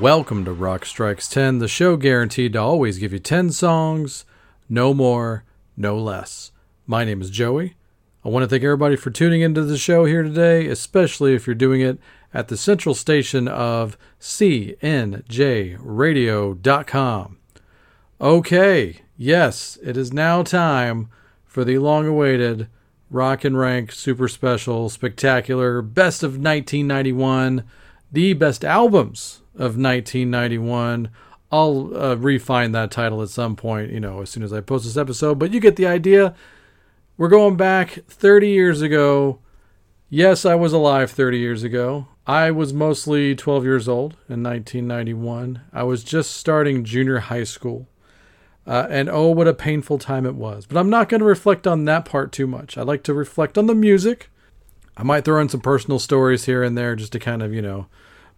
Welcome to Rock Strikes 10, the show guaranteed to always give you 10 songs, no more, no less. My name is Joey. I want to thank everybody for tuning into the show here today, especially if you're doing it at the central station of CNJRadio.com. Okay, yes, it is now time for the long awaited Rock and Rank Super Special Spectacular Best of 1991, the best albums of 1991. I'll uh, refine that title at some point, you know, as soon as I post this episode, but you get the idea. We're going back 30 years ago. Yes, I was alive 30 years ago. I was mostly 12 years old in 1991. I was just starting junior high school. Uh, and oh, what a painful time it was. But I'm not going to reflect on that part too much. I like to reflect on the music. I might throw in some personal stories here and there just to kind of, you know,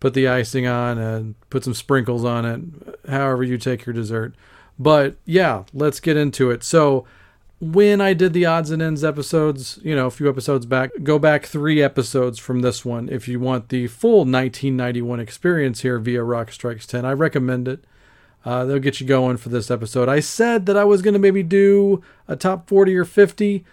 put the icing on and put some sprinkles on it, however you take your dessert. But yeah, let's get into it. So, when I did the odds and ends episodes, you know, a few episodes back, go back three episodes from this one if you want the full 1991 experience here via Rock Strikes 10. I recommend it. Uh, they'll get you going for this episode. I said that I was going to maybe do a top 40 or 50.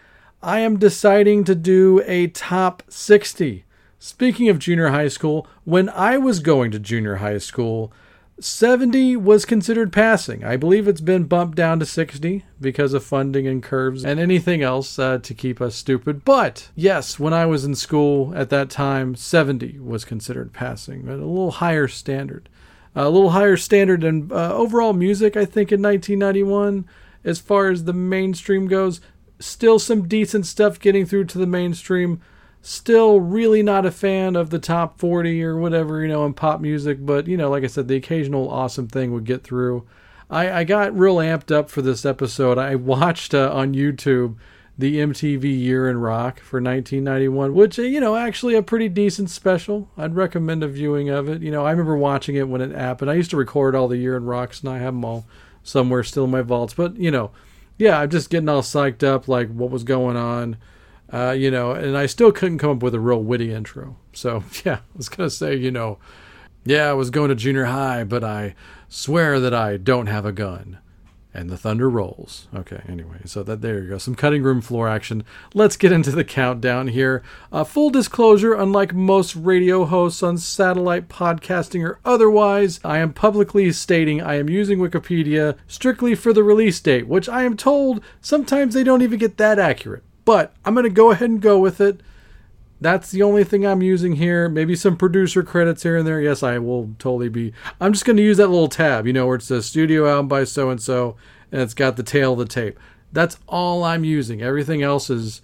I am deciding to do a top 60. Speaking of junior high school, when I was going to junior high school, 70 was considered passing. I believe it's been bumped down to 60 because of funding and curves and anything else uh, to keep us stupid. But yes, when I was in school at that time, 70 was considered passing, at a little higher standard. a little higher standard in uh, overall music, I think, in 1991, as far as the mainstream goes. Still some decent stuff getting through to the mainstream still really not a fan of the top 40 or whatever, you know, in pop music, but, you know, like I said, the occasional awesome thing would get through. I, I got real amped up for this episode. I watched uh, on YouTube the MTV Year in Rock for 1991, which, uh, you know, actually a pretty decent special. I'd recommend a viewing of it. You know, I remember watching it when it happened. I used to record all the Year in Rocks, and I have them all somewhere still in my vaults. But, you know, yeah, I'm just getting all psyched up, like what was going on. Uh, you know, and I still couldn't come up with a real witty intro. So, yeah, I was going to say, you know, yeah, I was going to junior high, but I swear that I don't have a gun. And the thunder rolls. Okay, anyway, so that there you go. Some cutting room floor action. Let's get into the countdown here. Uh, full disclosure unlike most radio hosts on satellite podcasting or otherwise, I am publicly stating I am using Wikipedia strictly for the release date, which I am told sometimes they don't even get that accurate. But I'm going to go ahead and go with it. That's the only thing I'm using here. Maybe some producer credits here and there. Yes, I will totally be. I'm just going to use that little tab, you know, where it says studio album by so and so, and it's got the tail of the tape. That's all I'm using. Everything else is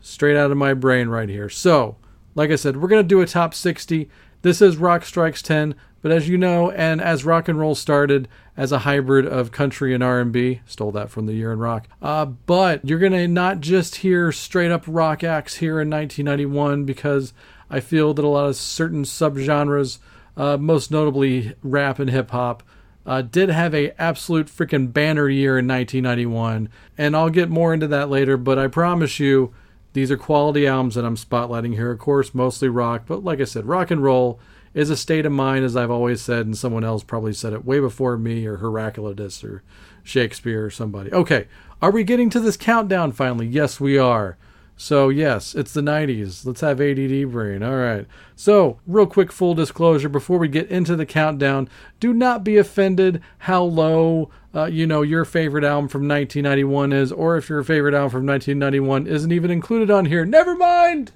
straight out of my brain right here. So, like I said, we're going to do a top 60. This is Rock Strikes 10, but as you know, and as rock and roll started as a hybrid of country and R&B, stole that from the year in rock. Uh, but you're gonna not just hear straight up rock acts here in 1991 because I feel that a lot of certain subgenres, uh, most notably rap and hip hop, uh, did have a absolute freaking banner year in 1991, and I'll get more into that later. But I promise you, these are quality albums that I'm spotlighting here. Of course, mostly rock, but like I said, rock and roll is a state of mind, as I've always said, and someone else probably said it way before me, or Heraclitus, or Shakespeare, or somebody. Okay, are we getting to this countdown finally? Yes, we are. So, yes, it's the 90s. Let's have ADD brain. All right. So, real quick full disclosure before we get into the countdown do not be offended how low, uh, you know, your favorite album from 1991 is, or if your favorite album from 1991 isn't even included on here. Never mind!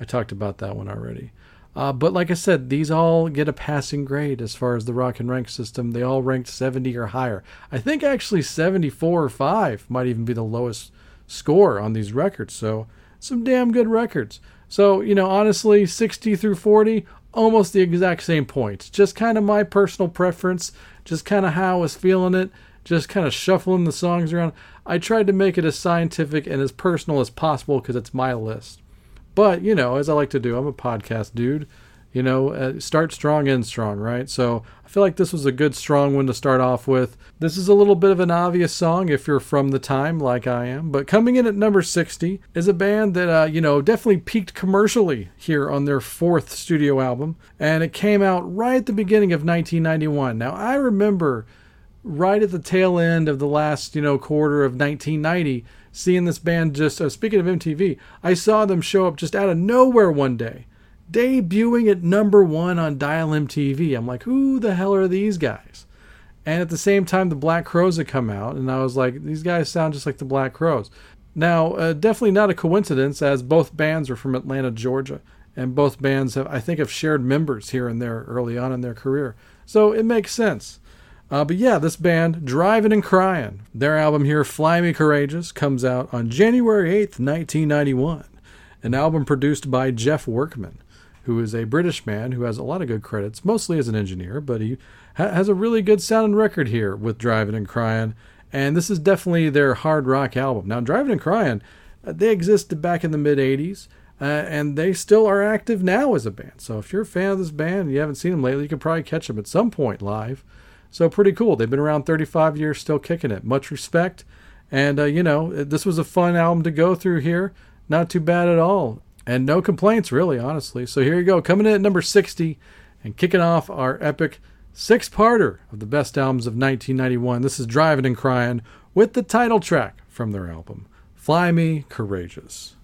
I talked about that one already. Uh, but like I said, these all get a passing grade as far as the rock and rank system. They all ranked 70 or higher. I think actually 74 or 5 might even be the lowest score on these records. So, some damn good records. So, you know, honestly, 60 through 40, almost the exact same points. Just kind of my personal preference, just kind of how I was feeling it, just kind of shuffling the songs around. I tried to make it as scientific and as personal as possible because it's my list. But, you know, as I like to do, I'm a podcast dude you know, uh, start strong, end strong, right? So I feel like this was a good, strong one to start off with. This is a little bit of an obvious song if you're from the time, like I am. But coming in at number 60 is a band that, uh, you know, definitely peaked commercially here on their fourth studio album. And it came out right at the beginning of 1991. Now, I remember right at the tail end of the last, you know, quarter of 1990 seeing this band just, uh, speaking of MTV, I saw them show up just out of nowhere one day debuting at number one on Dial MTV. I'm like, who the hell are these guys? And at the same time, the Black Crowes had come out, and I was like, these guys sound just like the Black Crowes. Now, uh, definitely not a coincidence, as both bands are from Atlanta, Georgia, and both bands have, I think, have shared members here and there early on in their career. So it makes sense. Uh, but yeah, this band, Drivin' N' Cryin', their album here, Fly Me Courageous, comes out on January 8th, 1991. An album produced by Geoff Workman who is a British man who has a lot of good credits, mostly as an engineer, but he ha- has a really good sounding record here with Drivin' N' Cryin'. And this is definitely their hard rock album. Now, Drivin' N' Cryin', uh, they existed back in the mid 80s. Uh, and they still are active now as a band. So if you're a fan of this band and you haven't seen them lately, you can probably catch them at some point live. So pretty cool. They've been around 35 years, still kicking it. Much respect. And, uh, you know, this was a fun album to go through here. Not too bad at all. And no complaints, really, honestly. So here you go, coming in at number 60 and kicking off our epic six parter of the best albums of 1991. This is Drivin' N' Cryin' with the title track from their album, Fly Me Courageous.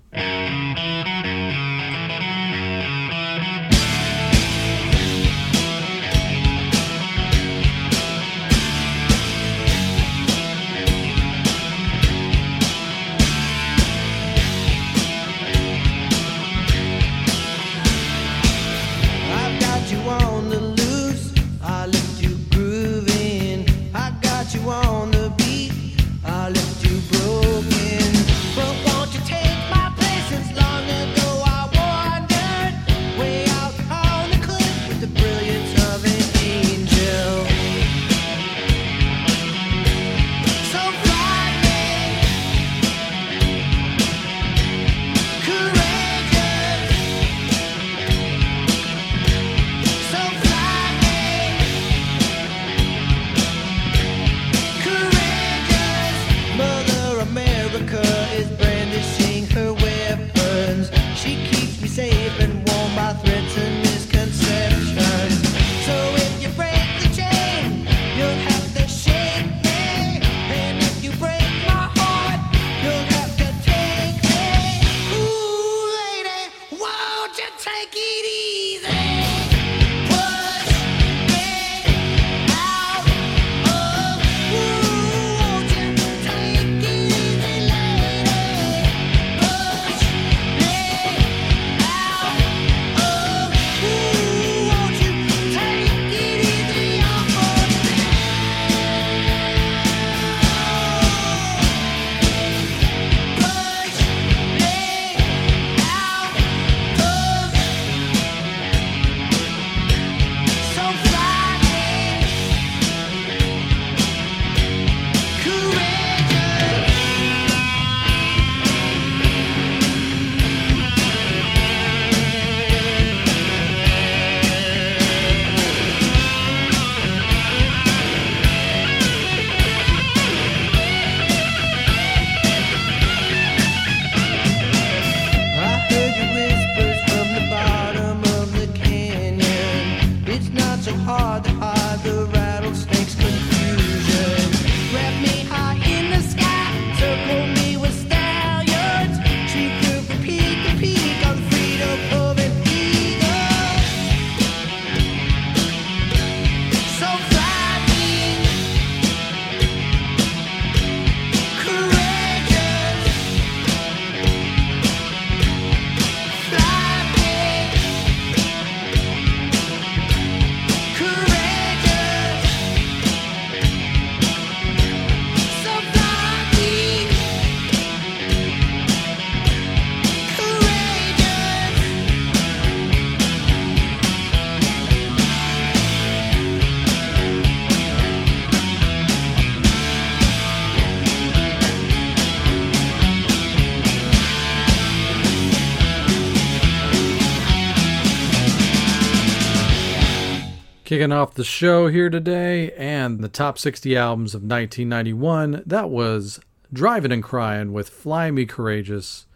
Kicking off the show here today and the top 60 albums of 1991, that was Drivin' N' Cryin' with Fly Me Courageous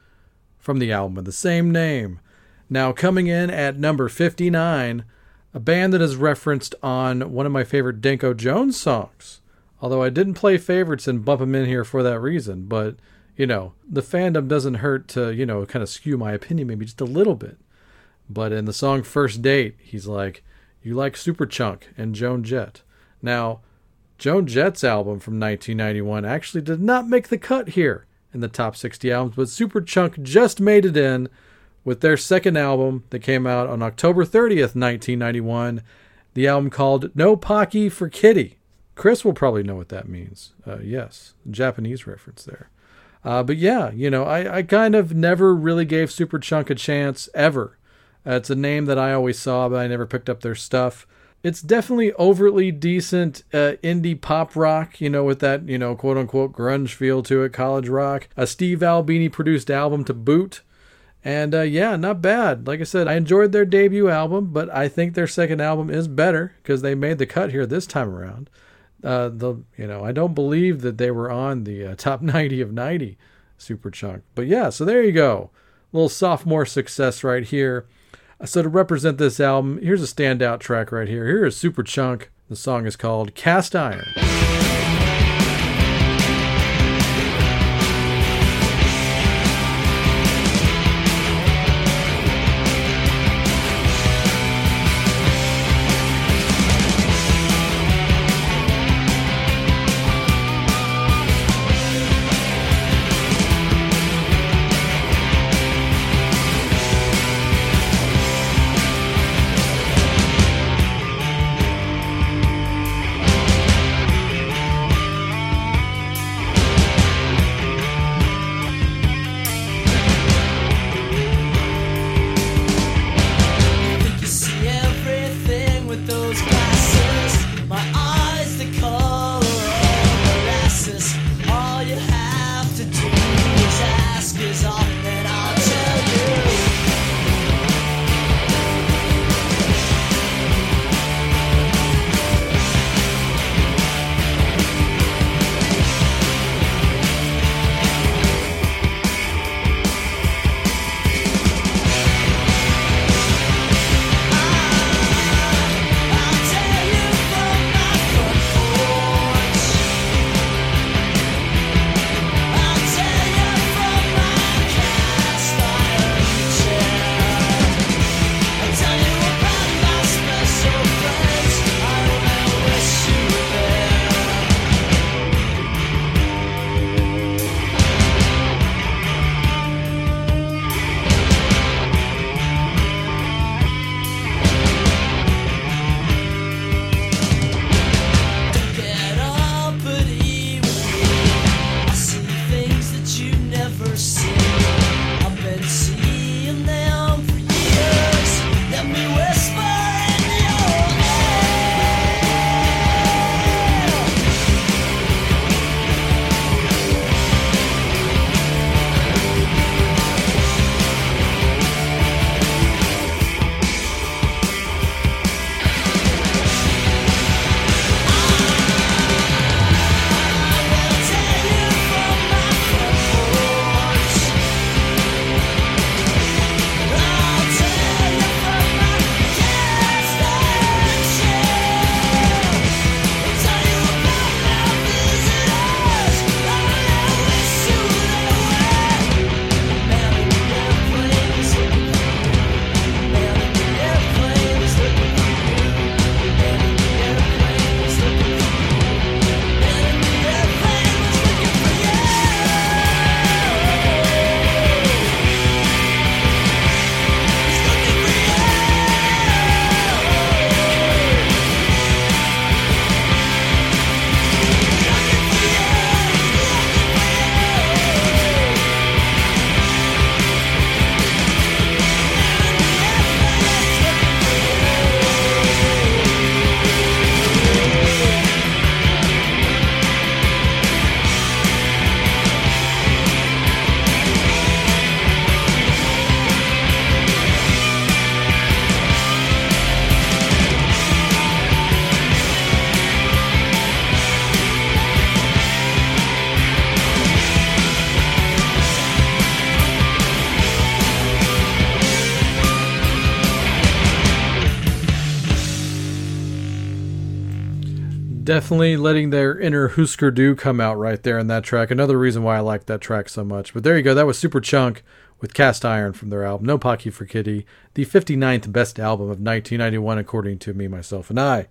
from the album of the same name. Now, coming in at number 59, a band that is referenced on one of my favorite Danko Jones songs. Although I didn't play favorites and bump them in here for that reason, but you know, the fandom doesn't hurt to, you know, kind of skew my opinion maybe just a little bit. But in the song First Date, he's like, you like Superchunk and Joan Jett. Now, Joan Jett's album from 1991 actually did not make the cut here in the top 60 albums, but Superchunk just made it in with their second album that came out on October 30th, 1991. The album called No Pocky for Kitty. Chris will probably know what that means. Uh, yes, Japanese reference there. Uh, but yeah, you know, I, I kind of never really gave Superchunk a chance ever. Uh, it's a name that I always saw, but I never picked up their stuff. It's definitely overtly decent uh, indie pop rock, you know, with that, you know, quote unquote grunge feel to it, college rock. A Steve Albini produced album to boot. And uh, yeah, not bad. Like I said, I enjoyed their debut album, but I think their second album is better because they made the cut here this time around. Uh, the you know I don't believe that they were on the uh, top 90 of 90 Superchunk, but yeah. So there you go, little sophomore success right here. So to represent this album, here's a standout track right here. Here is Superchunk. The song is called Cast Iron. Definitely letting their inner Husker Du come out right there in that track. Another reason why I like that track so much. But there you go. That was Superchunk with Cast Iron from their album No Pocky for Kitty, the 59th best album of 1991, according to me, myself, and I.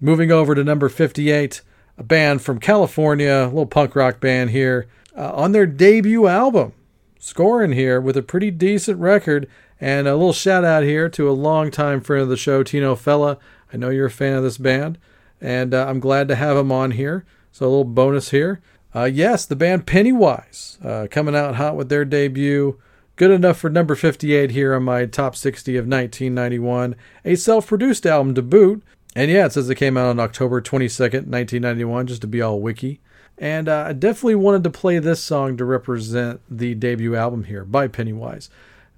Moving over to number 58, a band from California, a little punk rock band here, uh, on their debut album, scoring here with a pretty decent record. And a little shout out here to a longtime friend of the show, Tino Fella. I know you're a fan of this band, and uh, I'm glad to have him on here. So a little bonus here. Uh, yes, the band Pennywise uh, coming out hot with their debut. Good enough for number 58 here on my top 60 of 1991. A self produced album to boot. And yeah, it says it came out on October 22nd, 1991, just to be all wiki. And uh, I definitely wanted to play this song to represent the debut album here by Pennywise.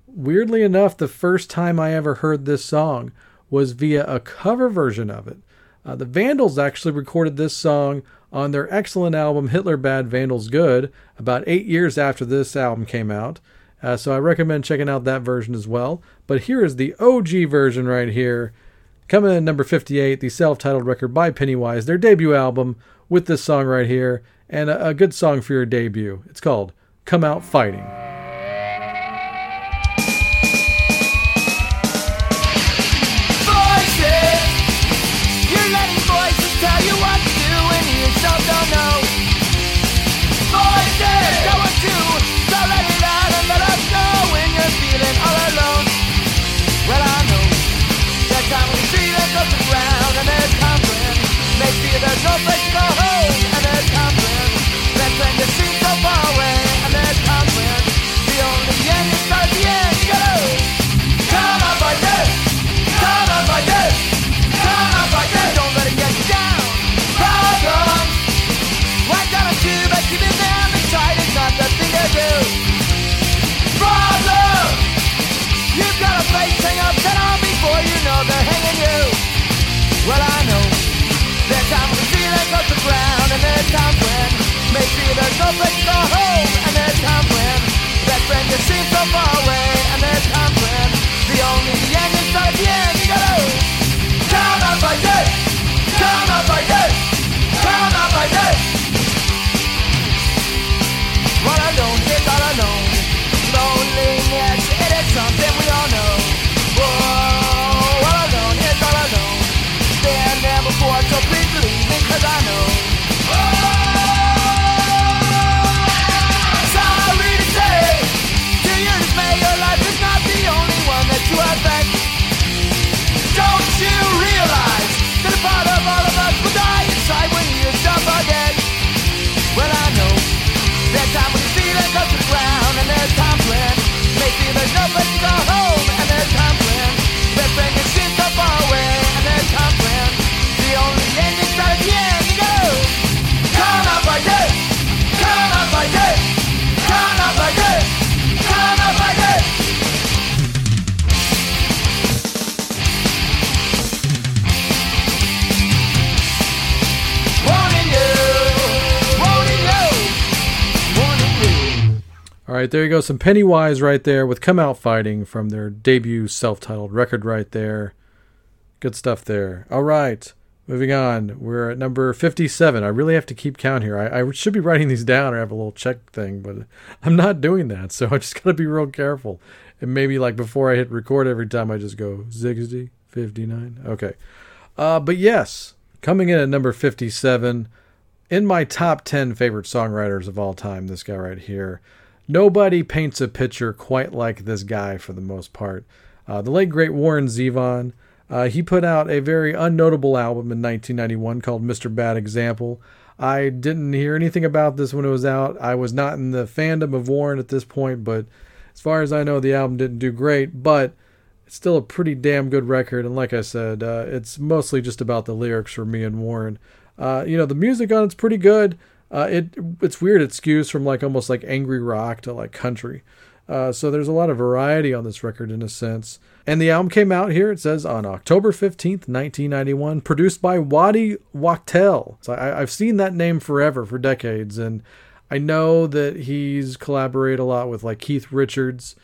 Weirdly enough, the first time I ever heard this song was via a cover version of it. Uh, the Vandals actually recorded this song on their excellent album Hitler Bad, Vandals Good about eight years after this album came out. Uh, so I recommend checking out that version as well. But here is the OG version right here. Coming in number 58, the self titled record by Pennywise, their debut album, with this song right here, and a, a good song for your debut. It's called Come Out Fighting. Ground when right, there you go. Some Pennywise right there with Come Out Fighting from their debut self titled record right there. Good stuff there. All right, moving on. We're at number 57. I really have to keep count here. I, I should be writing these down or have a little check thing, but I'm not doing that. So I just got to be real careful. And maybe like before I hit record every time, I just go 60, 59. Okay. Uh, but yes, coming in at number 57 in my top 10 favorite songwriters of all time, this guy right here. Nobody paints a picture quite like this guy for the most part. Uh, the late great Warren Zevon. Uh, he put out a very unnotable album in 1991 called Mr. Bad Example. I didn't hear anything about this when it was out. I was not in the fandom of Warren at this point, but as far as I know, the album didn't do great, but it's still a pretty damn good record. And like I said, uh, it's mostly just about the lyrics for me and Warren. Uh, you know, the music on it's pretty good. Uh, it it's weird. It skews from like almost like angry rock to like country. Uh, so there's a lot of variety on this record in a sense. And the album came out here, it says, on October 15th, 1991, produced by Waddy Wachtel. So I, I've seen that name forever, for decades. And I know that he's collaborated a lot with like Keith Richards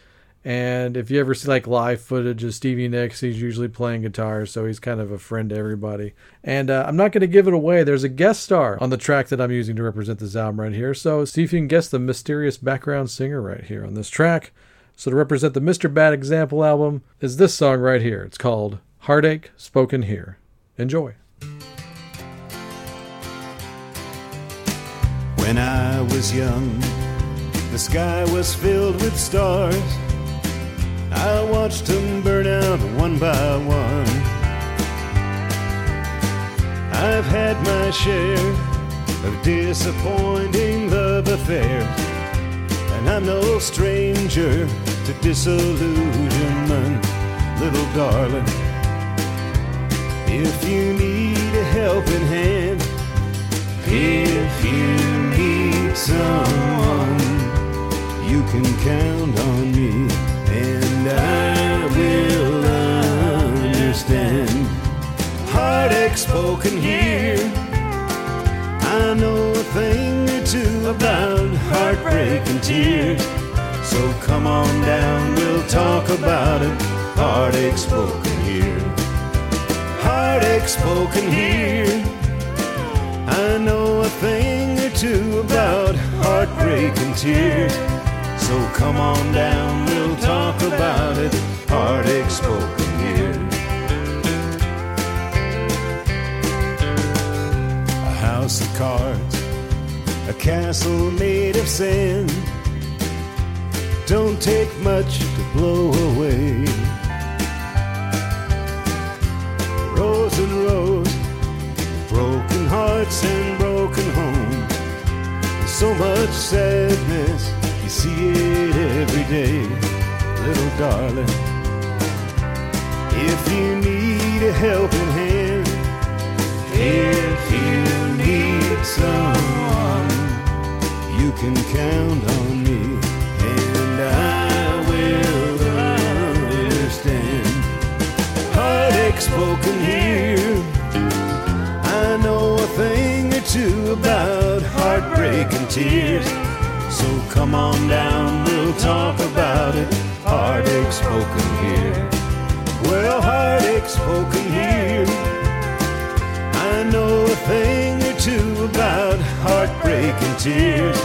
And if you ever see like live footage of Stevie Nicks, he's usually playing guitar, so he's kind of a friend to everybody. And uh, I'm not going to give it away. There's a guest star on the track that I'm using to represent this album right here. So see if you can guess the mysterious background singer right here on this track. So to represent the Mr. Bad Example album is this song right here. It's called Heartache Spoken Here. Enjoy. When I was young, the sky was filled with stars. I watched them burn out one by one. I've had my share of disappointing love affairs, and I'm no stranger to disillusionment, little darling. If you need a helping hand, if you need someone, you can count on me, and I will understand. Heartache spoken here. I know a thing or two about heartbreak and tears. So come on down, we'll talk about it. Heartache spoken here. Heartache spoken here. I know a thing or two about heartbreak and tears. So come on down, we'll talk about it. Heartache spoken here. A house of cards, a castle made of sand. Don't take much to blow away. Rows and rows broken hearts and broken homes. So much sadness, see it every day, little darling. If you need a helping hand, if you need someone, you can count on me, and I will understand. Heartache spoken here. I know a thing or two about heartbreak and tears. So come on down, we'll talk about it. Heartache spoken here. Well, heartache spoken here. I know a thing or two about heartbreak and tears.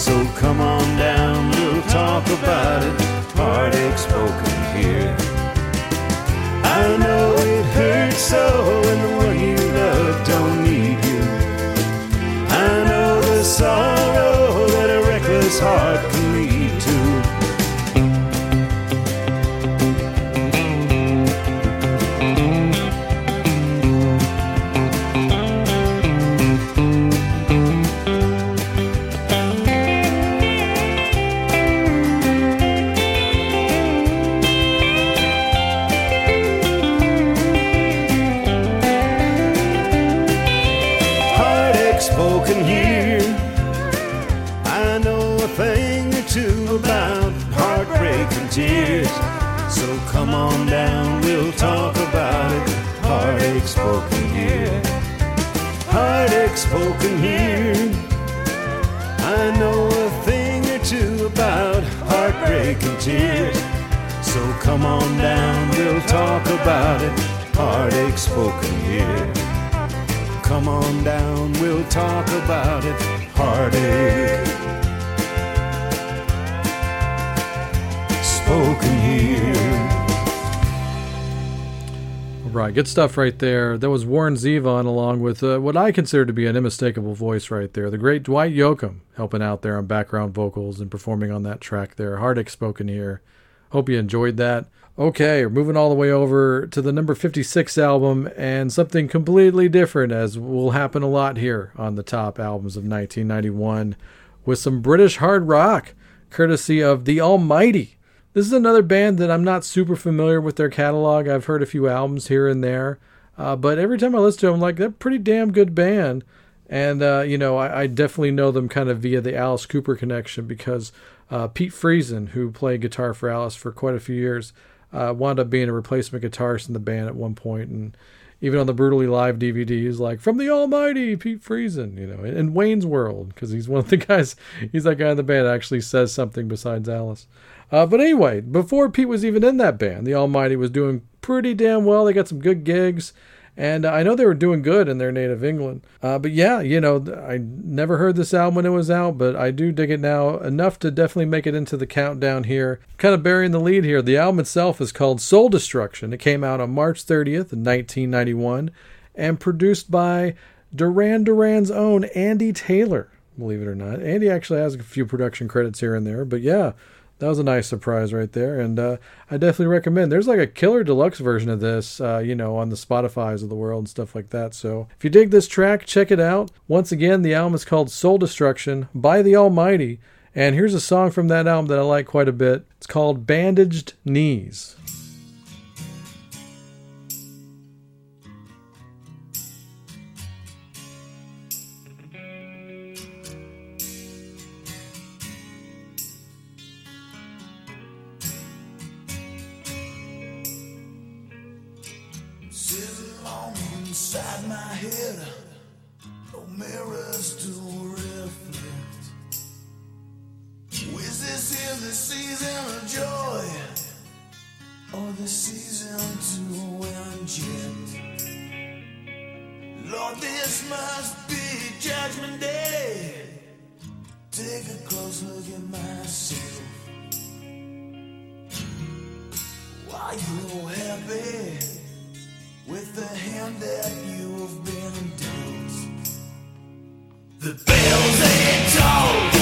So come on down, we'll talk about it. Heartache spoken here. I know tears. So come on down, we'll talk about it. Heartache spoken here. Come on down, we'll talk about it. Heartache. Spoken here. Right, good stuff right there. That was Warren Zevon along with uh, what I consider to be an unmistakable voice right there. The great Dwight Yoakam helping out there on background vocals and performing on that track there. Heartache spoken here. Hope you enjoyed that. Okay, we're moving all the way over to the number 56 album and something completely different, as will happen a lot here on the top albums of 1991 with some British hard rock, courtesy of The Almighty. This is another band that I'm not super familiar with their catalog. I've heard a few albums here and there, uh, but every time I listen to them, I'm like, they're a pretty damn good band. And, uh, you know, I, I, definitely know them kind of via the Alice Cooper connection because uh, Pete Friesen, who played guitar for Alice for quite a few years, uh, wound up being a replacement guitarist in the band at one point, and even on the Brutally Live DVD, he's like, from the Almighty, Pete Friesen, you know, in Wayne's World, because he's one of the guys, he's that guy in the band that actually says something besides Alice. Uh, but anyway, before Pete was even in that band, the Almighty was doing pretty damn well. They got some good gigs. And I know they were doing good in their native England. Uh, but yeah, you know, I never heard this album when it was out, but I do dig it now enough to definitely make it into the countdown here. Kind of burying the lead here. The album itself is called Soul Destruction. It came out on March 30th, 1991, and produced by Duran Duran's own Andy Taylor, believe it or not. Andy actually has a few production credits here and there, but yeah, that was a nice surprise right there, and uh, I definitely recommend. There's like a killer deluxe version of this, uh, you know, on the Spotify's of the world and stuff like that. So if you dig this track, check it out. Once again, the album is called Soul Destruction by the Almighty, and here's a song from that album that I like quite a bit. It's called Bandaged Knees. Are you happy? with the hand that you've been dealt. The bells they toll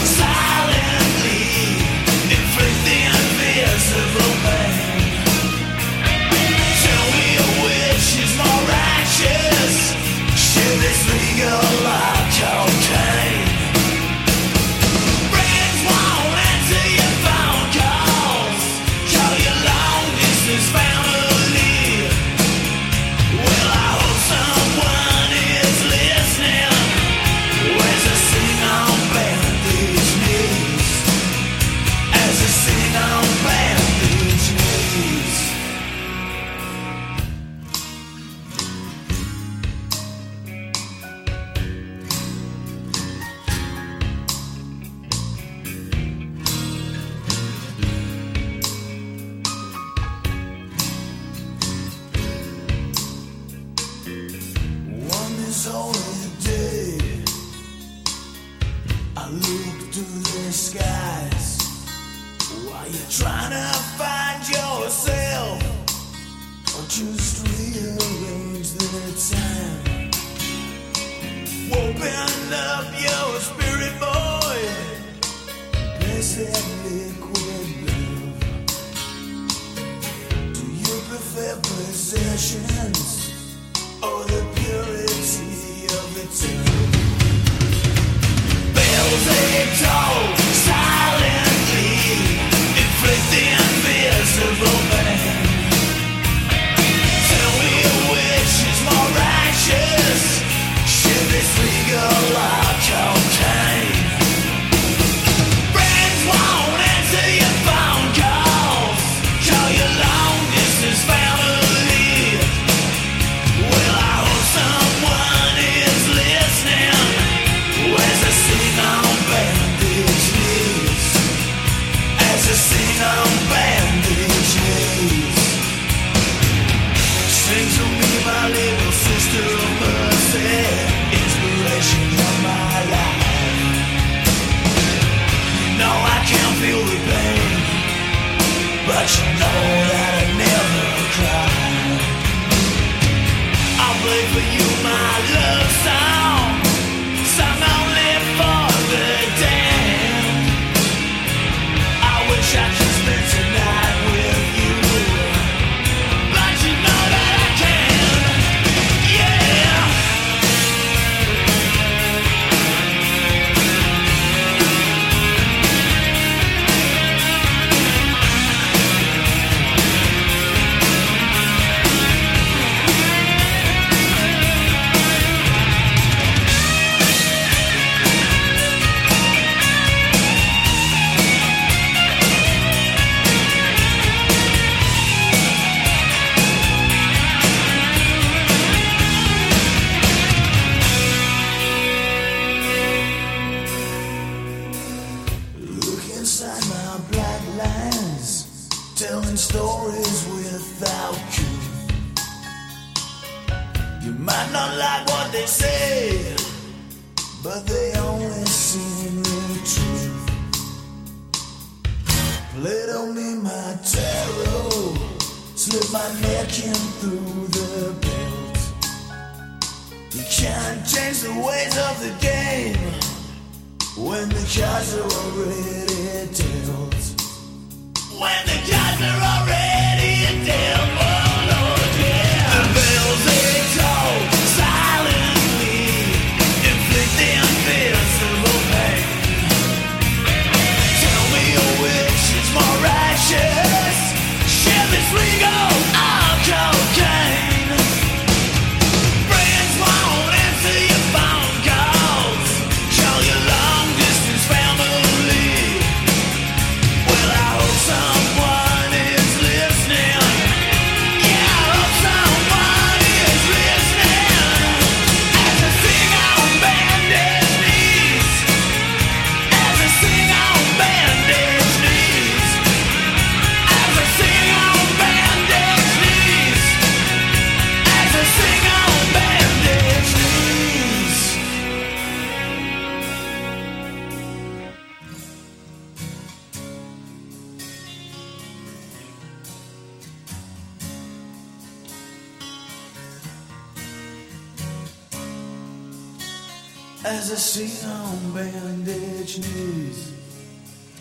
As I sing on bandaged knees,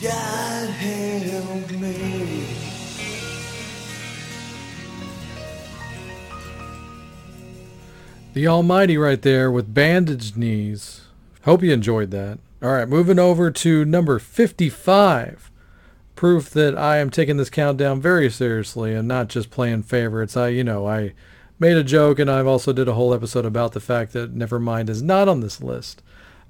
God help me. The Almighty right there with bandaged knees. Hope you enjoyed that. All right, moving over to number 55. Proof that I am taking this countdown very seriously and not just playing favorites. I, you know, I made a joke and I've also did a whole episode about the fact that Nevermind is not on this list.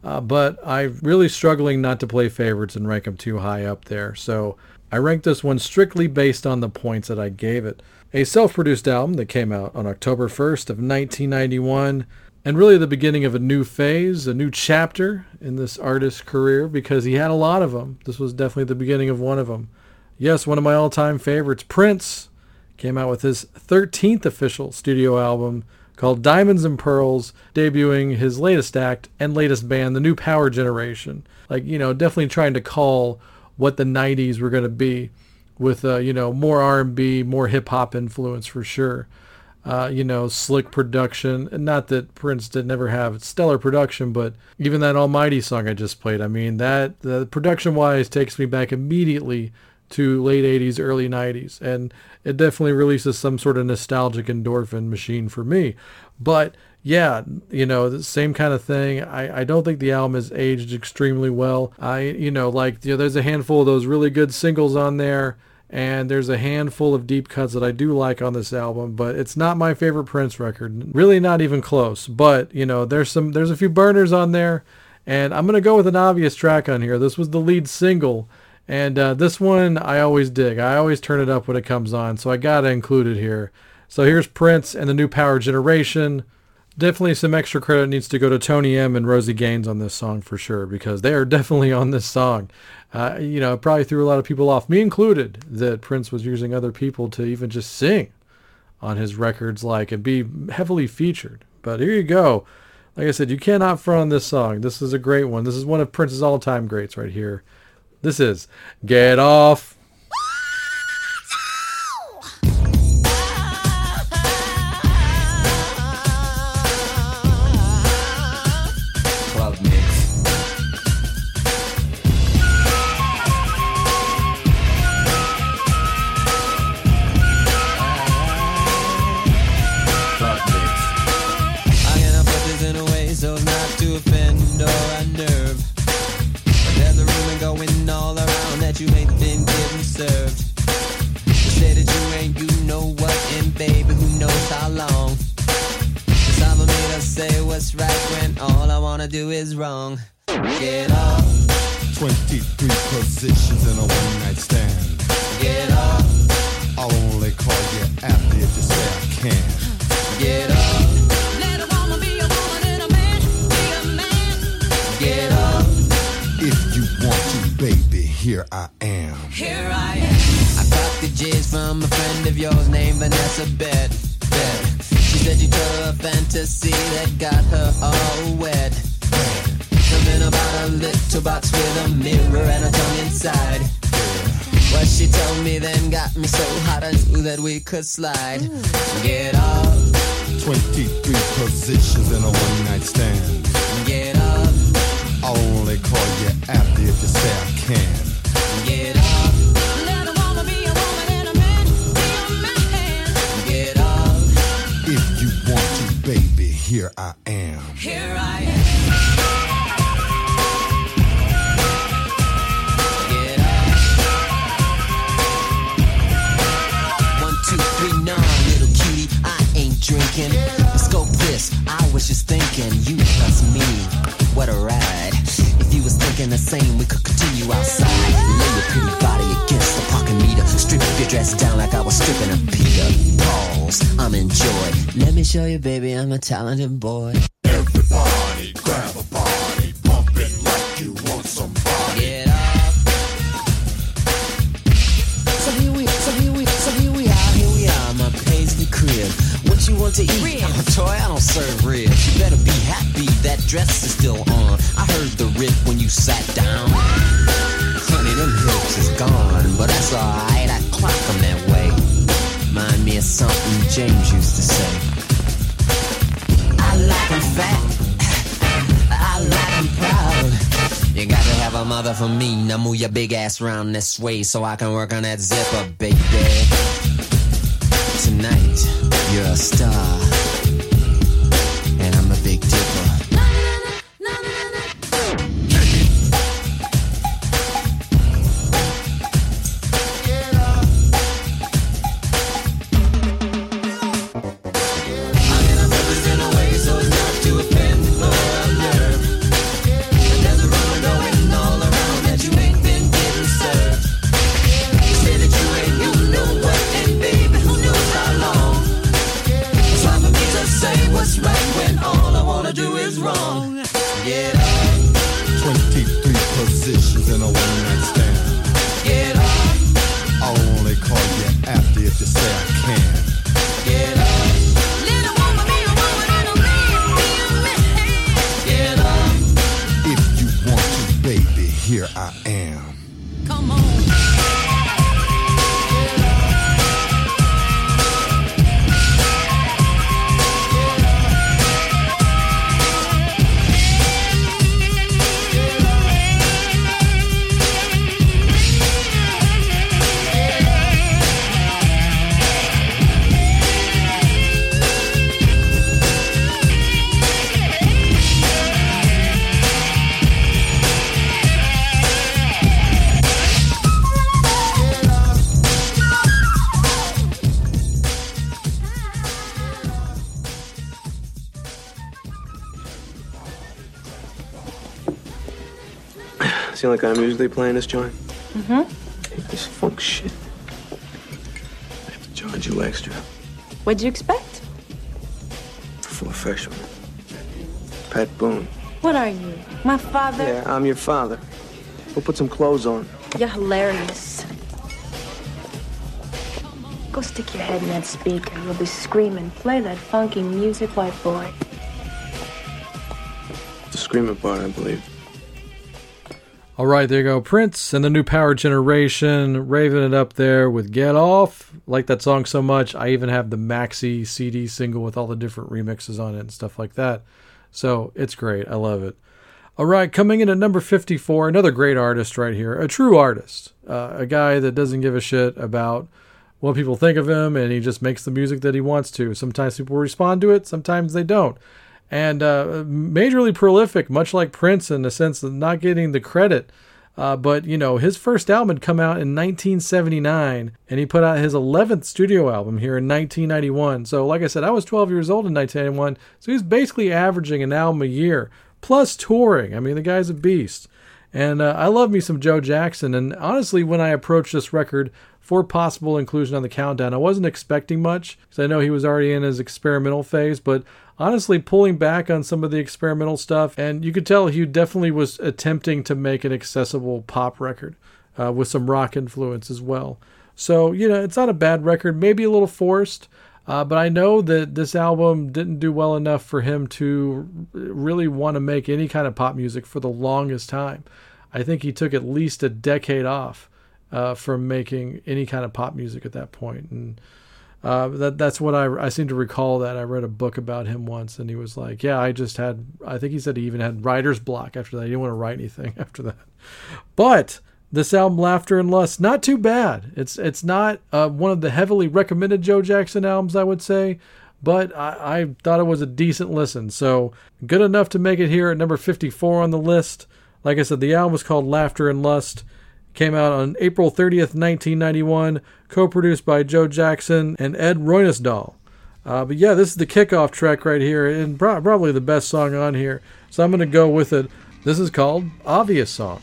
Uh, but I'm really struggling not to play favorites and rank them too high up there. So I ranked this one strictly based on the points that I gave it. A self-produced album that came out on October 1st of 1991 and really the beginning of a new phase, a new chapter in this artist's career because he had a lot of them. This was definitely the beginning of one of them. Yes, one of my all-time favorites, Prince, came out with his 13th official studio album called Diamonds and Pearls, debuting his latest act and latest band, the New Power Generation. Like, you know, definitely trying to call what the 90s were going to be with, uh, you know, more R&B, more hip-hop influence for sure. Uh, you know, slick production. Not that Prince did never have stellar production, but even that Almighty song I just played, I mean, that the production-wise takes me back immediately to late 80s, early 90s. And it definitely releases some sort of nostalgic endorphin machine for me. But yeah, you know, the same kind of thing. I, I don't think the album has aged extremely well. I, you know, like, you know, there's a handful of those really good singles on there. And there's a handful of deep cuts that I do like on this album, but it's not my favorite Prince record. Really not even close. But, you know, there's some there's a few burners on there. And I'm to go with an obvious track on here. This was the lead single. And uh, this one I always dig. I always turn it up when it comes on, so I gotta include it here. So here's Prince and the New Power Generation. Definitely some extra credit needs to go to Tony M and Rosie Gaines on this song for sure, because they are definitely on this song. Uh, you know, probably threw a lot of people off, me included, that Prince was using other people to even just sing on his records, like and be heavily featured. But here you go. Like I said, you cannot front on this song. This is a great one. This is one of Prince's all-time greats right here. This is Get Off. Slide. Drinking. Scope this. I was just thinking, you plus me. What a ride. If you was thinking the same, we could continue outside. Lay your pretty body against the parking meter. Strip your dress down like I was stripping a Peter. Pause. I'm in joy. Let me show you, baby, I'm a talented boy. Want to eat? I'm a toy, I don't serve ribs. You better be happy that dress is still on. I heard the rip when you sat down. Honey, them hips is gone, but that's alright. I clock 'em that way. Mind me of something James used to say. I like 'em fat. I like 'em proud. You got to have a mother for me. Now move your big ass round this way so I can work on that zipper, baby. You're a star. It's the only kind of music they play in this joint. Mm-hmm. This funk shit. I have to charge you extra What'd you expect? for affection. Pat Boone. What are you? My father? Yeah, I'm your father. We'll put some clothes on. You're hilarious. Go stick your head in that speaker. You'll be screaming. Play that funky music, white boy. The screaming part, I believe. All right, there you go. Prince and the New Power Generation, raving it up there with Get Off. Like that song so much. I even have the maxi CD single with all the different remixes on it and stuff like that. So it's great. I love it. All right, coming in at number 54, another great artist right here. A true artist. Uh, a guy that doesn't give a shit about what people think of him and he just makes the music that he wants to. Sometimes people respond to it, sometimes they don't and uh, majorly prolific, much like Prince in the sense of not getting the credit. Uh, but you know, his first album had come out in 1979, and he put out his 11th studio album here in 1991. So, like I said, I was 12 years old in 1991, so he's basically averaging an album a year plus touring. I mean, the guy's a beast. And uh, I love me some Joe Jackson. And honestly, when I approached this record for possible inclusion on the countdown, I wasn't expecting much because I know he was already in his experimental phase. But honestly, pulling back on some of the experimental stuff, and you could tell he definitely was attempting to make an accessible pop record uh, with some rock influence as well. So, you know, it's not a bad record, maybe a little forced. Uh, but I know that this album didn't do well enough for him to really want to make any kind of pop music for the longest time. I think he took at least a decade off uh, from making any kind of pop music at that point. And uh, that that's what I I seem to recall that I read a book about him once, and he was like, "Yeah, I just had I think he said he even had writer's block after that. He didn't want to write anything after that." But this album, Laughter and Lust, not too bad. It's it's not uh, one of the heavily recommended Joe Jackson albums, I would say, but I, I thought it was a decent listen. So good enough to make it here at number 54 on the list. Like I said, the album was called Laughter and Lust. Came out on April 30th, 1991, co-produced by Joe Jackson and Ed Roynesdahl. Uh, but yeah, this is the kickoff track right here, and pro- probably the best song on here. So I'm going to go with it. This is called Obvious Song.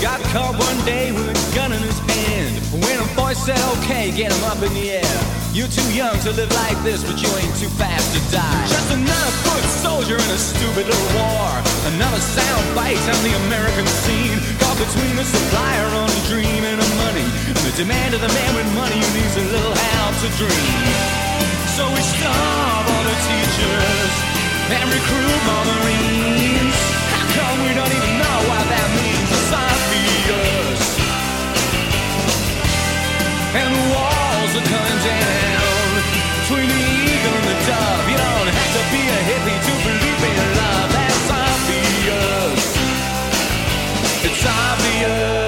Got caught one day with a gun in his hand. When a voice said, okay, get him up in the air. You're too young to live like this, but you ain't too fast to die. Just another foot soldier in a stupid little war. Another sound bite on the American scene. Caught between the supplier on a dream and a money. And the demand of the man with money who needs a little help to dream. So we starve all the teachers and recruit Marines. How come we don't even know what that means? It's obvious. And the walls are coming down between the eagle and the dove. You don't have to be a hippie to believe in love. That's obvious. It's obvious.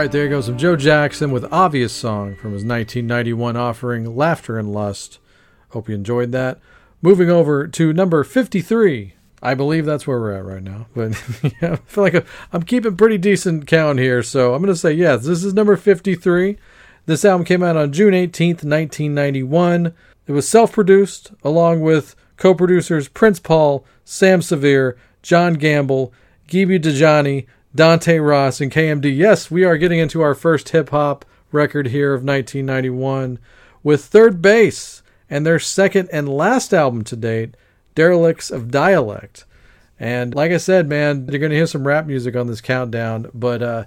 Right, there goes some Joe Jackson with Obvious Song from his 1991 offering Laughter and Lust. Hope you enjoyed that. Moving over to number 53. I believe that's where we're at right now. But yeah, I feel like I'm keeping pretty decent count here. So I'm going to say, yes, this is number 53. This album came out on June 18th, 1991. It was self produced along with co producers Prince Paul, Sam Sever, John Gamble, Geeby Dajani, Dante Ross, and KMD. Yes, we are getting into our first hip hop record here of 1991 with Third Base and their second and last album to date, Derelicts of Dialect. And like I said, man, you're going to hear some rap music on this countdown, but uh,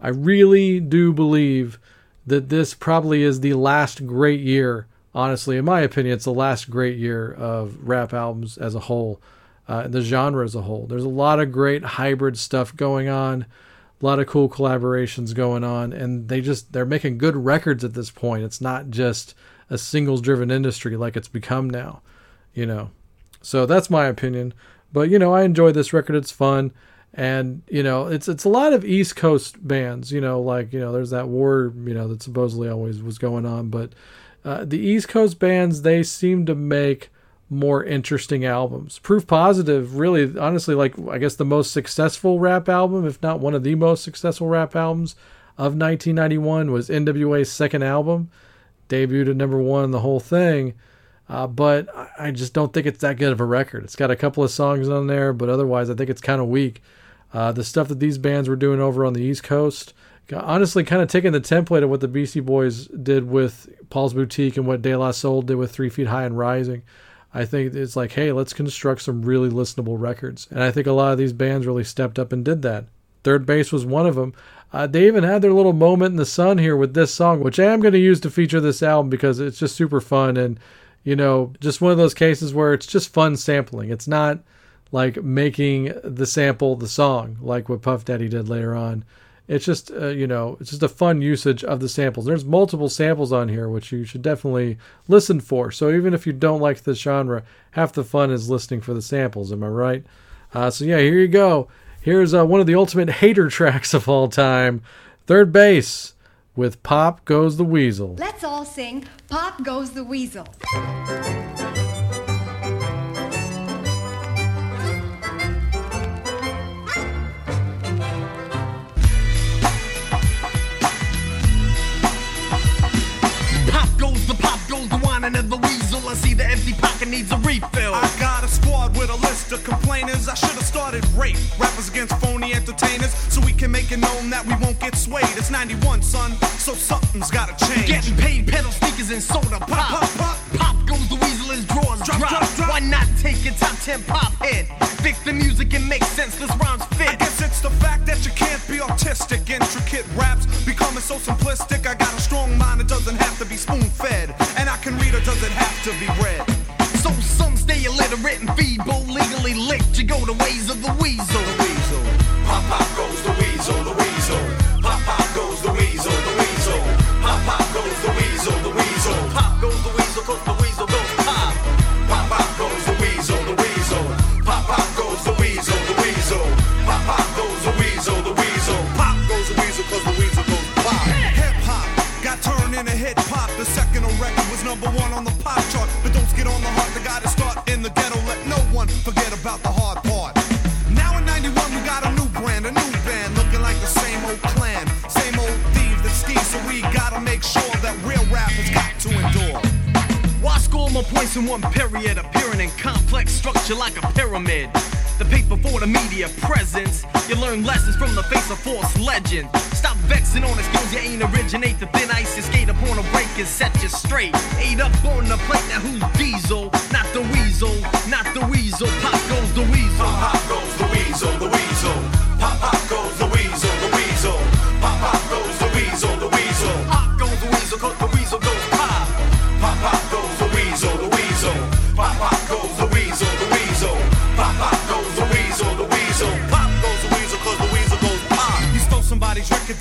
I really do believe that this probably is the last great year. Honestly, in my opinion, it's the last great year of rap albums as a whole, uh, the genre as a whole. There's a lot of great hybrid stuff going on, a lot of cool collaborations going on, and they just they're making good records at this point. It's not just a singles driven industry like it's become now, you know. So that's my opinion. But you know, I enjoy this record. It's fun and you know it's it's a lot of east coast bands you know like you know there's that war you know that supposedly always was going on but uh, the east coast bands they seem to make more interesting albums proof positive really honestly like i guess the most successful rap album if not one of the most successful rap albums of 1991 was nwa's second album debuted at number one the whole thing uh, but I just don't think it's that good of a record. It's got a couple of songs on there, but otherwise, I think it's kind of weak. Uh, the stuff that these bands were doing over on the East Coast, honestly, kind of taking the template of what the Beastie Boys did with Paul's Boutique and what De La Soul did with Three Feet High and Rising. I think it's like, hey, let's construct some really listenable records. And I think a lot of these bands really stepped up and did that. Third Base was one of them. Uh, they even had their little moment in the sun here with this song, which I am going to use to feature this album because it's just super fun and, you know, just one of those cases where it's just fun sampling. It's not like making the sample the song like what Puff Daddy did later on. It's just uh, you know it's just a fun usage of the samples. There's multiple samples on here which you should definitely listen for. So even if you don't like the genre, half the fun is listening for the samples. Am I right? Uh, so yeah, here you go. Here's uh, one of the ultimate hater tracks of all time. Third base with Pop Goes the Weasel. Let's all sing Pop Goes the Weasel. Goes the wine see the empty pocket needs a refill. I got a squad with a list of complainers. I should have started rape. Rappers against phony entertainers. So we can make it known that we won't get swayed. It's 91, son, so something's gotta change. Getting paid, pedal sneakers and soda pop. Pop, pop, Pop goes the weasel as drawers Drop, drop. drop, drop. Why not take a top 10 pop hit? Fix the music and make sense, this rhymes fit. I guess it's the fact that you can't be autistic. Intricate raps becoming so simplistic. I got a strong mind, it doesn't have to be spoon fed. And I can read, it doesn't have to be read. So some stay illiterate and feeble, legally licked. You go the ways of the weasel. The Weasel. Pop pop goes the weasel, the weasel. Pop pop goes the weasel, the weasel. Pop pop goes the weasel, the weasel. Pop goes the weasel, cause the weasel goes number one on the pop chart. But don't get on the heart, the gotta start in the ghetto. Let no one forget about the hard part. Now in 91, we got a new brand, a new band, looking like the same old clan. Same old thieves that ski, so we gotta make sure that real rap has got to endure. Why score more points in one period, appearing in complex structure like a pyramid? The paper for the media presence. You learn lessons from the face of false legend. Stop vexing on skills you ain't originate. The thin ice you skate upon a break and set you straight. Eight up on the plate, now who's diesel? Not the weasel, not the weasel. Pop goes the weasel.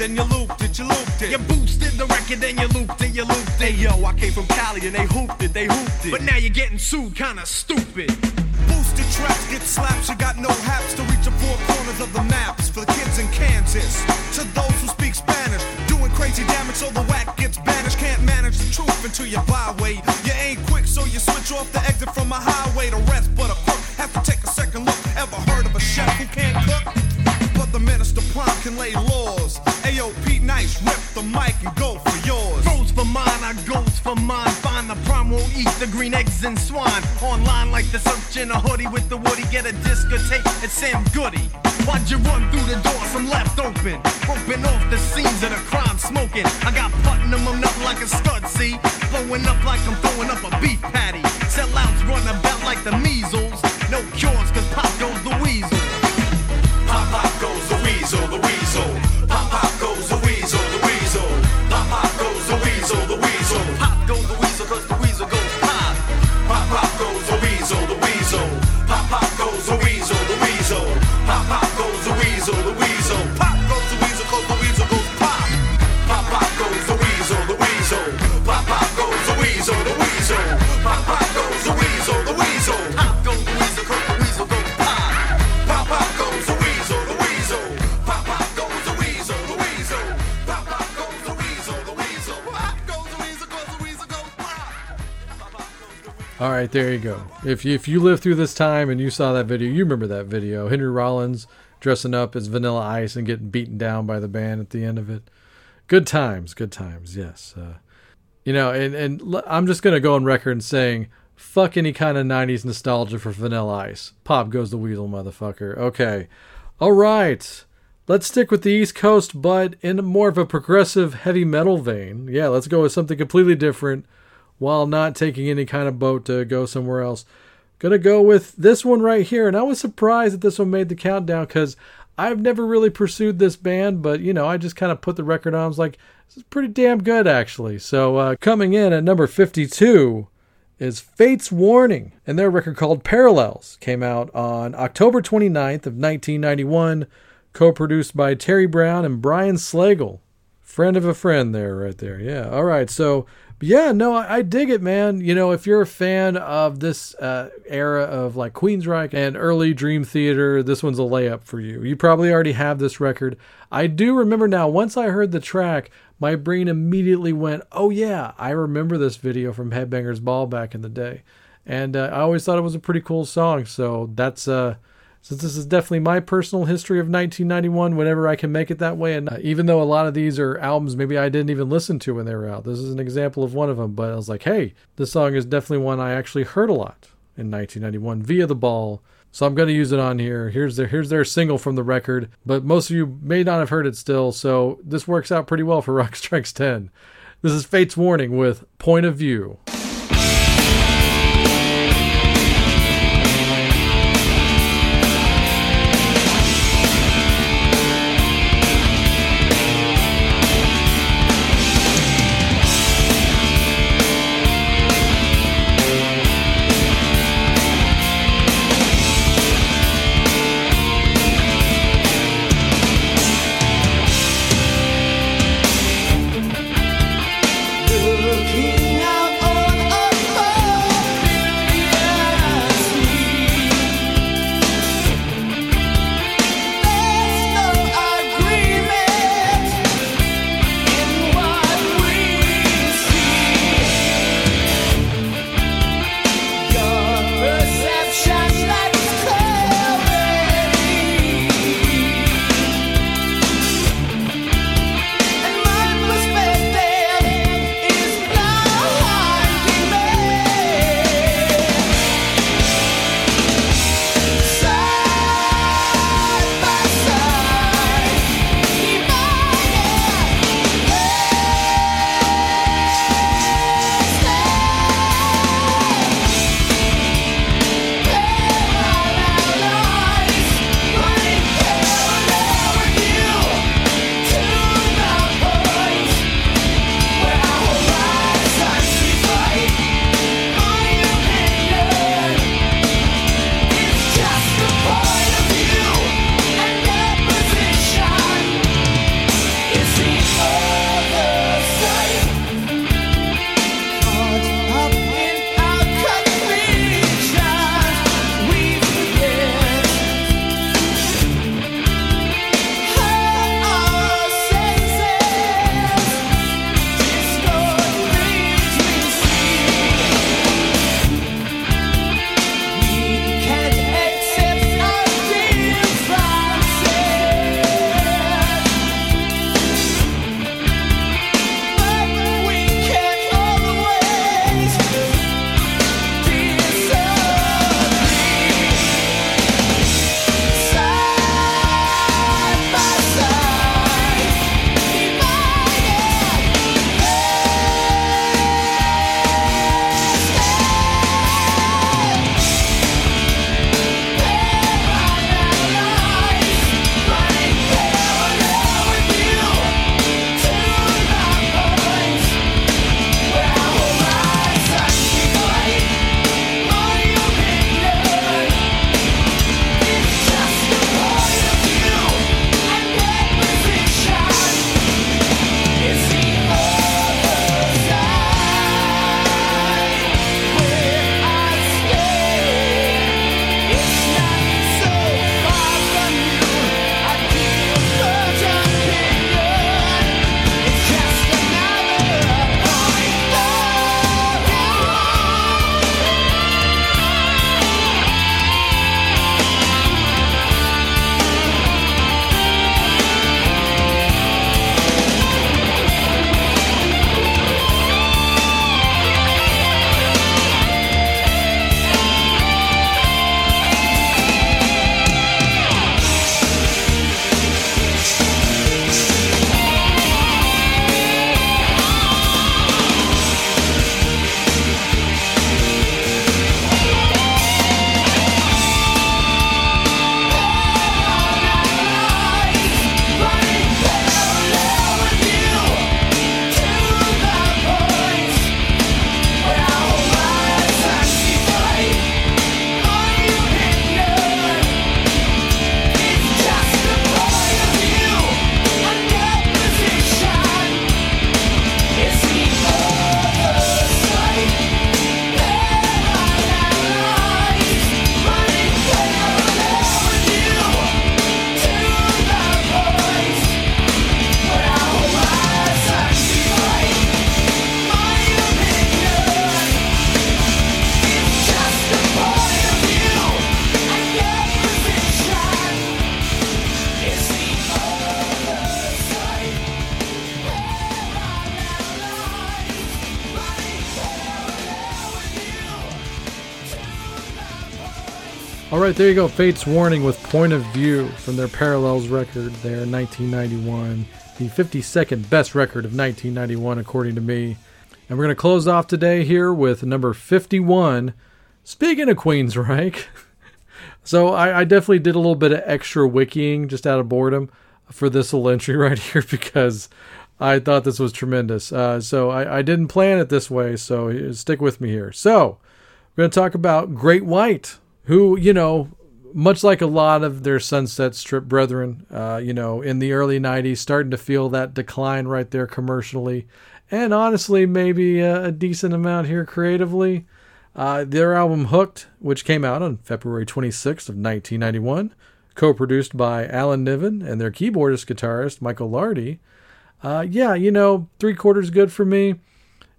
Then you looped it, you looped it. You boosted the record, then you looped it, you looped it. Hey yo, I came from Cali and they hooped it, they hooped it. But now you're getting sued, kinda stupid. Boosted tracks get slaps, you got no haps to reach the four corners of the maps for the kids in Kansas. To those who speak Spanish, doing crazy damage so the whack gets banished. Can't manage the truth until you byway. You ain't quick, So you switch off the exit from a highway to rest, but a crook have to take a second look. Ever heard of a chef who can't cook? But the minister prime can lay laws. Rip the mic and go for yours. Goes for mine, I goes for mine. Find the prime won't eat the green eggs and swine. Online like the search in a hoodie with the woody. Get a discotheque at Sam Goody. Why'd you run through the door? Some left open. Roping off the scenes of the crime smoking. I got putting them up like a stud, see? Blowing up like I'm throwing up a beef patty. Sellouts run about like the measles. All right, there you go. If you, if you lived through this time and you saw that video, you remember that video. Henry Rollins dressing up as Vanilla Ice and getting beaten down by the band at the end of it. Good times, good times. Yes. Uh, you know, and and l- I'm just gonna go on record and saying, fuck any kind of '90s nostalgia for Vanilla Ice. Pop goes the weasel, motherfucker. Okay. All right. Let's stick with the East Coast, but in more of a progressive heavy metal vein. Yeah, let's go with something completely different while not taking any kind of boat to go somewhere else. Gonna go with this one right here, and I was surprised that this one made the countdown because I've never really pursued this band, but you know, I just kind of put the record on. I was like, this is pretty damn good actually. So uh, coming in at number 52 is Fate's Warning, and their record called Parallels came out on October 29th of 1991, co-produced by Terry Brown and Brian Slagle. Friend of a friend there, right there. Yeah. All right. So, yeah, no, I, I dig it, man. You know, if you're a fan of this uh, era of like Queensryche and early Dream Theater, this one's a layup for you. You probably already have this record. I do remember now, once I heard the track, my brain immediately went, oh, yeah, I remember this video from Headbangers Ball back in the day. And uh, I always thought it was a pretty cool song. So that's. Uh, since this is definitely my personal history of 1991 whenever i can make it that way. And uh, even though a lot of these are albums maybe i didn't even listen to when they were out this is an example of one of them. But i was like hey this song is definitely one i actually heard a lot in 1991 via the ball. So i'm going to use it on here. Here's their here's their single from the record. But most of you may not have heard it still. So this works out pretty well for rock strikes 10 this is fate's warning with point of view right, there you go. Fate's Warning with Point of View from their Parallels record there in 1991. The 52nd best record of 1991, according to me. And we're going to close off today here with number 51. Speaking of Queensryche, so I, I definitely did a little bit of extra wikiing just out of boredom for this little entry right here because I thought this was tremendous. Uh, so I, I didn't plan it this way, so stick with me here. So we're going to talk about Great White, who, you know, much like a lot of their Sunset Strip brethren, uh, you know, in the early 90s, starting to feel that decline right there commercially. And honestly, maybe a, a decent amount here creatively. Uh, their album Hooked, which came out on February 26th of 1991, co-produced by Alan Niven and their keyboardist guitarist Michael Lardie, uh, yeah, you know, three quarters good for me.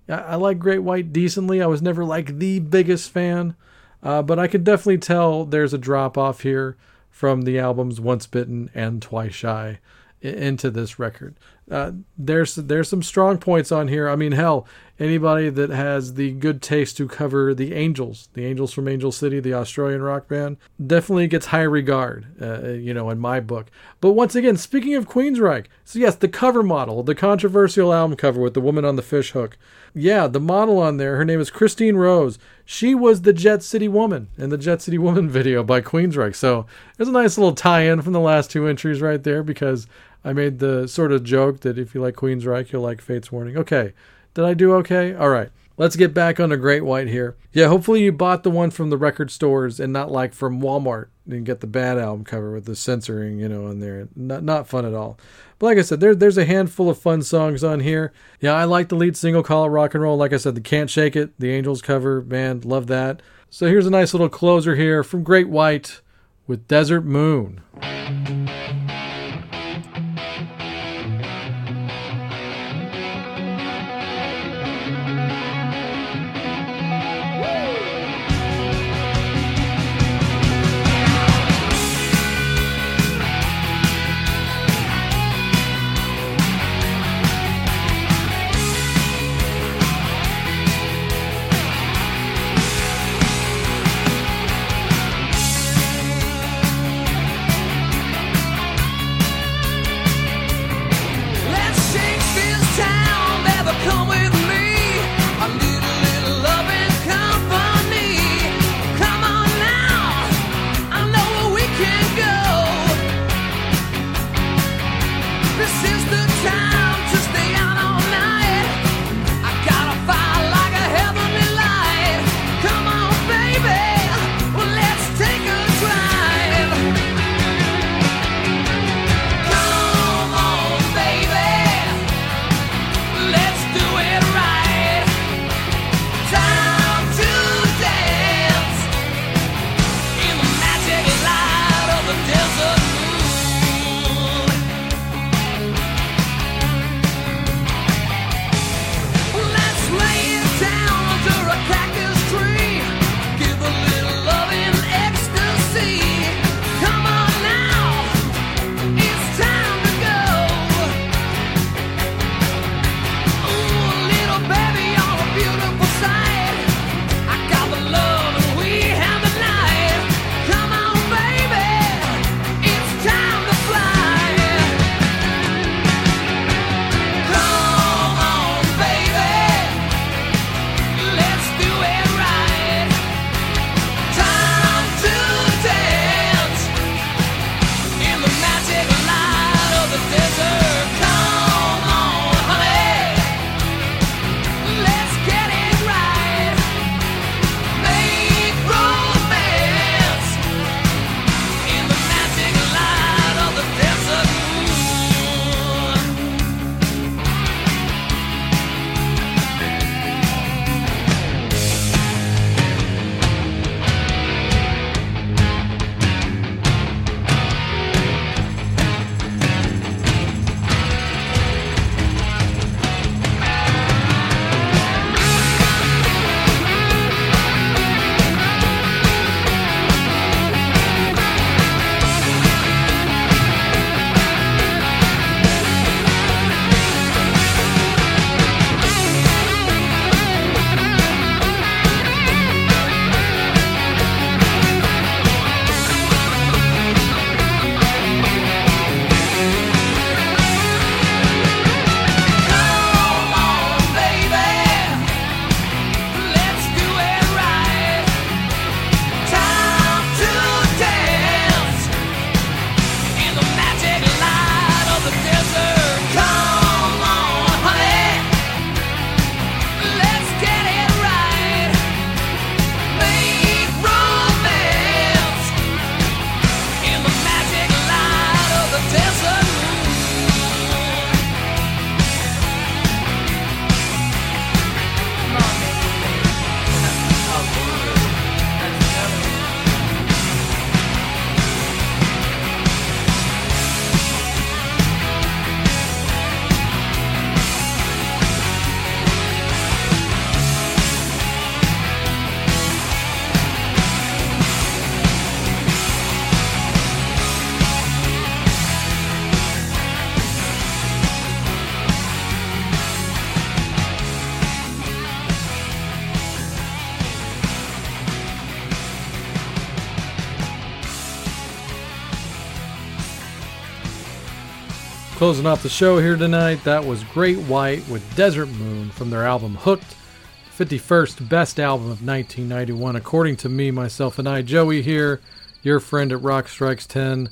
I, I, like Great White decently. I was never like the biggest fan, uh, but I can definitely tell there's a drop off here from the albums Once Bitten and Twice Shy into this record. Uh, there's there's some strong points on here. I mean, hell, anybody that has the good taste to cover the Angels, the Angels from Angel City, the Australian rock band, definitely gets high regard, uh, you know, in my book. But once again, speaking of Queensryche, so yes, the cover model, the controversial album cover with the woman on the fish hook. Yeah, the model on there, her name is Christine Rose. She was the Jet City Woman in the Jet City Woman video by Queensryche. So there's a nice little tie-in from the last two entries right there because I made the sort of joke that if you like Queensryche, you'll like Fates Warning. Okay, did I do okay? All right. Let's get back on a Great White here. Yeah, hopefully you bought the one from the record stores and not like from Walmart and get the bad album cover with the censoring, you know, in there. Not not fun at all. But like I said, there, there's a handful of fun songs on here. Yeah, I like the lead single, Call It Rock and Roll. Like I said, the Can't Shake It, the Angels cover, man, love that. So here's a nice little closer here from Great White with Desert Moon. Closing off the show here tonight, that was Great White with Desert Moon from their album Hooked, 51st best album of 1991, according to me, myself, and I. Joey here, your friend at Rock Strikes 10.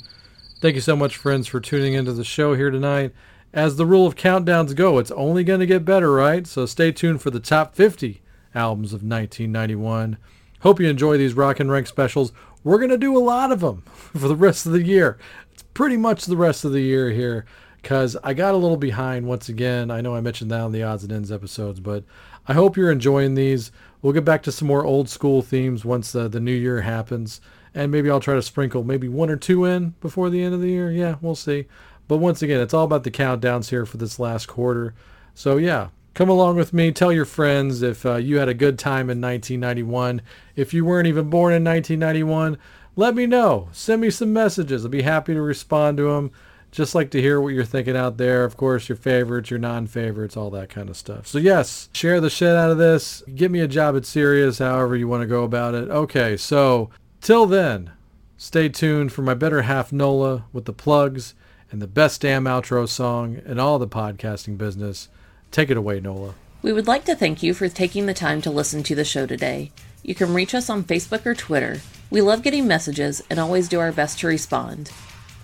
Thank you so much, friends, for tuning into the show here tonight. As the rule of countdowns go, it's only going to get better, right? So stay tuned for the top 50 albums of 1991. Hope you enjoy these Rock and Rank specials. We're going to do a lot of them for the rest of the year. It's pretty much the rest of the year here because I got a little behind once again. I know I mentioned that on the odds and ends episodes, but I hope you're enjoying these. We'll get back to some more old school themes once the, the new year happens. And maybe I'll try to sprinkle maybe one or two in before the end of the year. Yeah, we'll see. But once again, it's all about the countdowns here for this last quarter. So yeah, come along with me. Tell your friends if uh, you had a good time in 1991. If you weren't even born in 1991, let me know. Send me some messages. I'll be happy to respond to them. Just like to hear what you're thinking out there. Of course, your favorites, your non-favorites, all that kind of stuff. So yes, share the shit out of this. Give me a job at Sirius, however you want to go about it. Okay, so till then, stay tuned for my better half Nola with the plugs and the best damn outro song in all the podcasting business. Take it away, Nola. We would like to thank you for taking the time to listen to the show today. You can reach us on Facebook or Twitter. We love getting messages and always do our best to respond.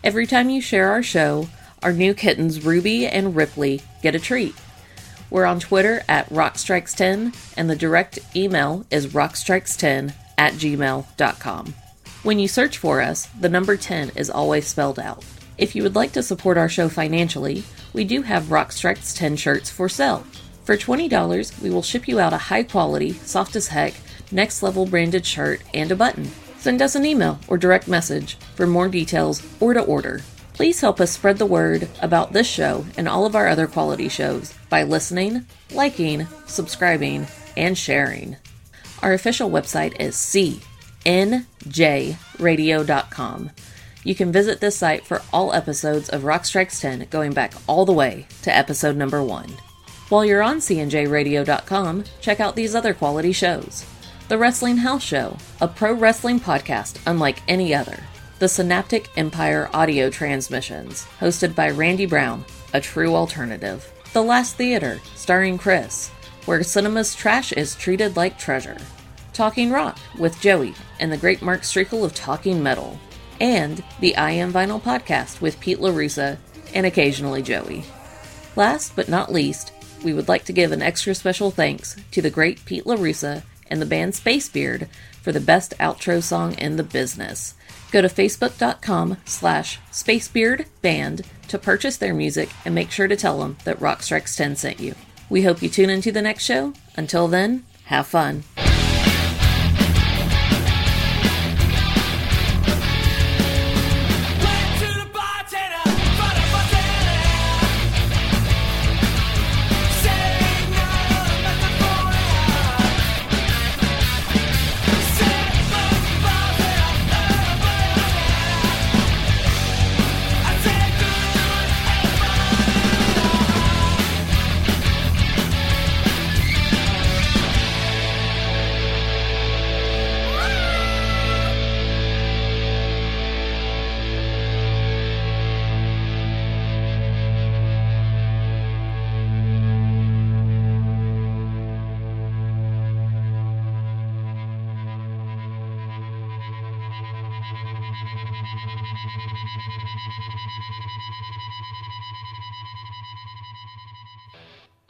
Every time you share our show, our new kittens Ruby and Ripley get a treat. We're on Twitter at Rockstrikes10, and the direct email is rockstrikes10 at gmail.com. When you search for us, the number 10 is always spelled out. If you would like to support our show financially, we do have Rock Strikes 10 shirts for sale. For $20, we will ship you out a high quality, soft as heck, next level branded shirt and a button. Send us an email or direct message for more details or to order. Please help us spread the word about this show and all of our other quality shows by listening, liking, subscribing, and sharing. Our official website is cnjradio.com. You can visit this site for all episodes of Rock Strikes 10 going back all the way to episode number 1. While you're on cnjradio.com, check out these other quality shows. The Wrestling House Show, a pro wrestling podcast unlike any other. The Synaptic Empire audio transmissions, hosted by Randy Brown, a true alternative. The Last Theater, starring Chris, where cinema's trash is treated like treasure. Talking Rock with Joey and the great Mark Strigl of Talking Metal. And the I Am Vinyl podcast with Pete LaRussa and occasionally Joey. Last but not least, we would like to give an extra special thanks to the great Pete LaRussa and the band Spacebeard for the best outro song in the business. Go to facebook.com slash spacebeardband to purchase their music and make sure to tell them that Rockstrikes 10 sent you. We hope you tune into the next show. Until then, have fun.